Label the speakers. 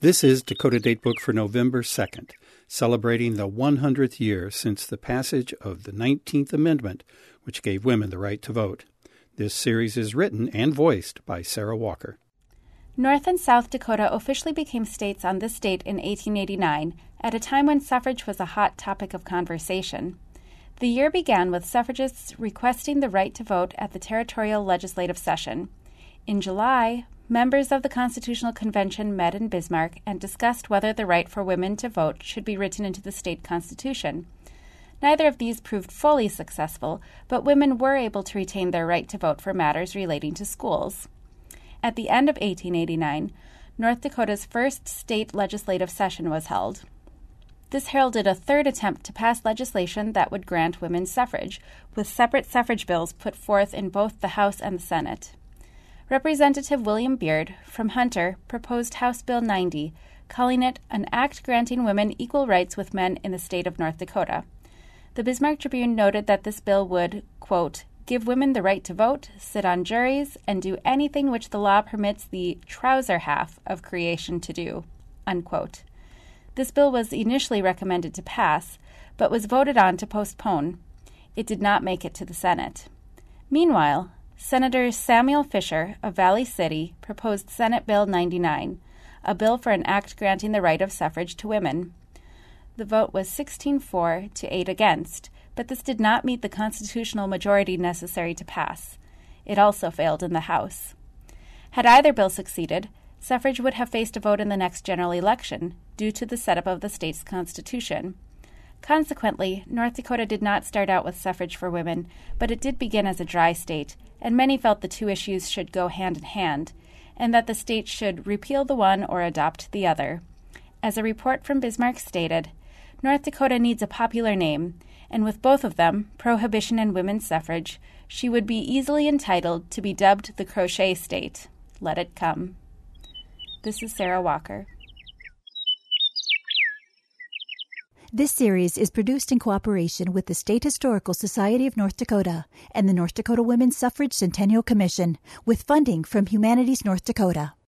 Speaker 1: This is Dakota Datebook for November 2nd, celebrating the 100th year since the passage of the 19th Amendment, which gave women the right to vote. This series is written and voiced by Sarah Walker.
Speaker 2: North and South Dakota officially became states on this date in 1889, at a time when suffrage was a hot topic of conversation. The year began with suffragists requesting the right to vote at the territorial legislative session. In July, members of the Constitutional Convention met in Bismarck and discussed whether the right for women to vote should be written into the state constitution. Neither of these proved fully successful, but women were able to retain their right to vote for matters relating to schools. At the end of 1889, North Dakota's first state legislative session was held. This heralded a third attempt to pass legislation that would grant women suffrage, with separate suffrage bills put forth in both the House and the Senate. Representative William Beard from Hunter proposed House Bill 90, calling it an act granting women equal rights with men in the state of North Dakota. The Bismarck Tribune noted that this bill would, quote, give women the right to vote, sit on juries, and do anything which the law permits the trouser half of creation to do, unquote. This bill was initially recommended to pass, but was voted on to postpone. It did not make it to the Senate. Meanwhile, Senator Samuel Fisher of Valley City proposed Senate Bill 99, a bill for an act granting the right of suffrage to women. The vote was 16 for to 8 against, but this did not meet the constitutional majority necessary to pass. It also failed in the House. Had either bill succeeded, suffrage would have faced a vote in the next general election due to the setup of the state's constitution. Consequently, North Dakota did not start out with suffrage for women, but it did begin as a dry state, and many felt the two issues should go hand in hand, and that the state should repeal the one or adopt the other. As a report from Bismarck stated, North Dakota needs a popular name, and with both of them, prohibition and women's suffrage, she would be easily entitled to be dubbed the crochet state. Let it come. This is Sarah Walker.
Speaker 3: This series is produced in cooperation with the State Historical Society of North Dakota and the North Dakota Women's Suffrage Centennial Commission with funding from Humanities North Dakota.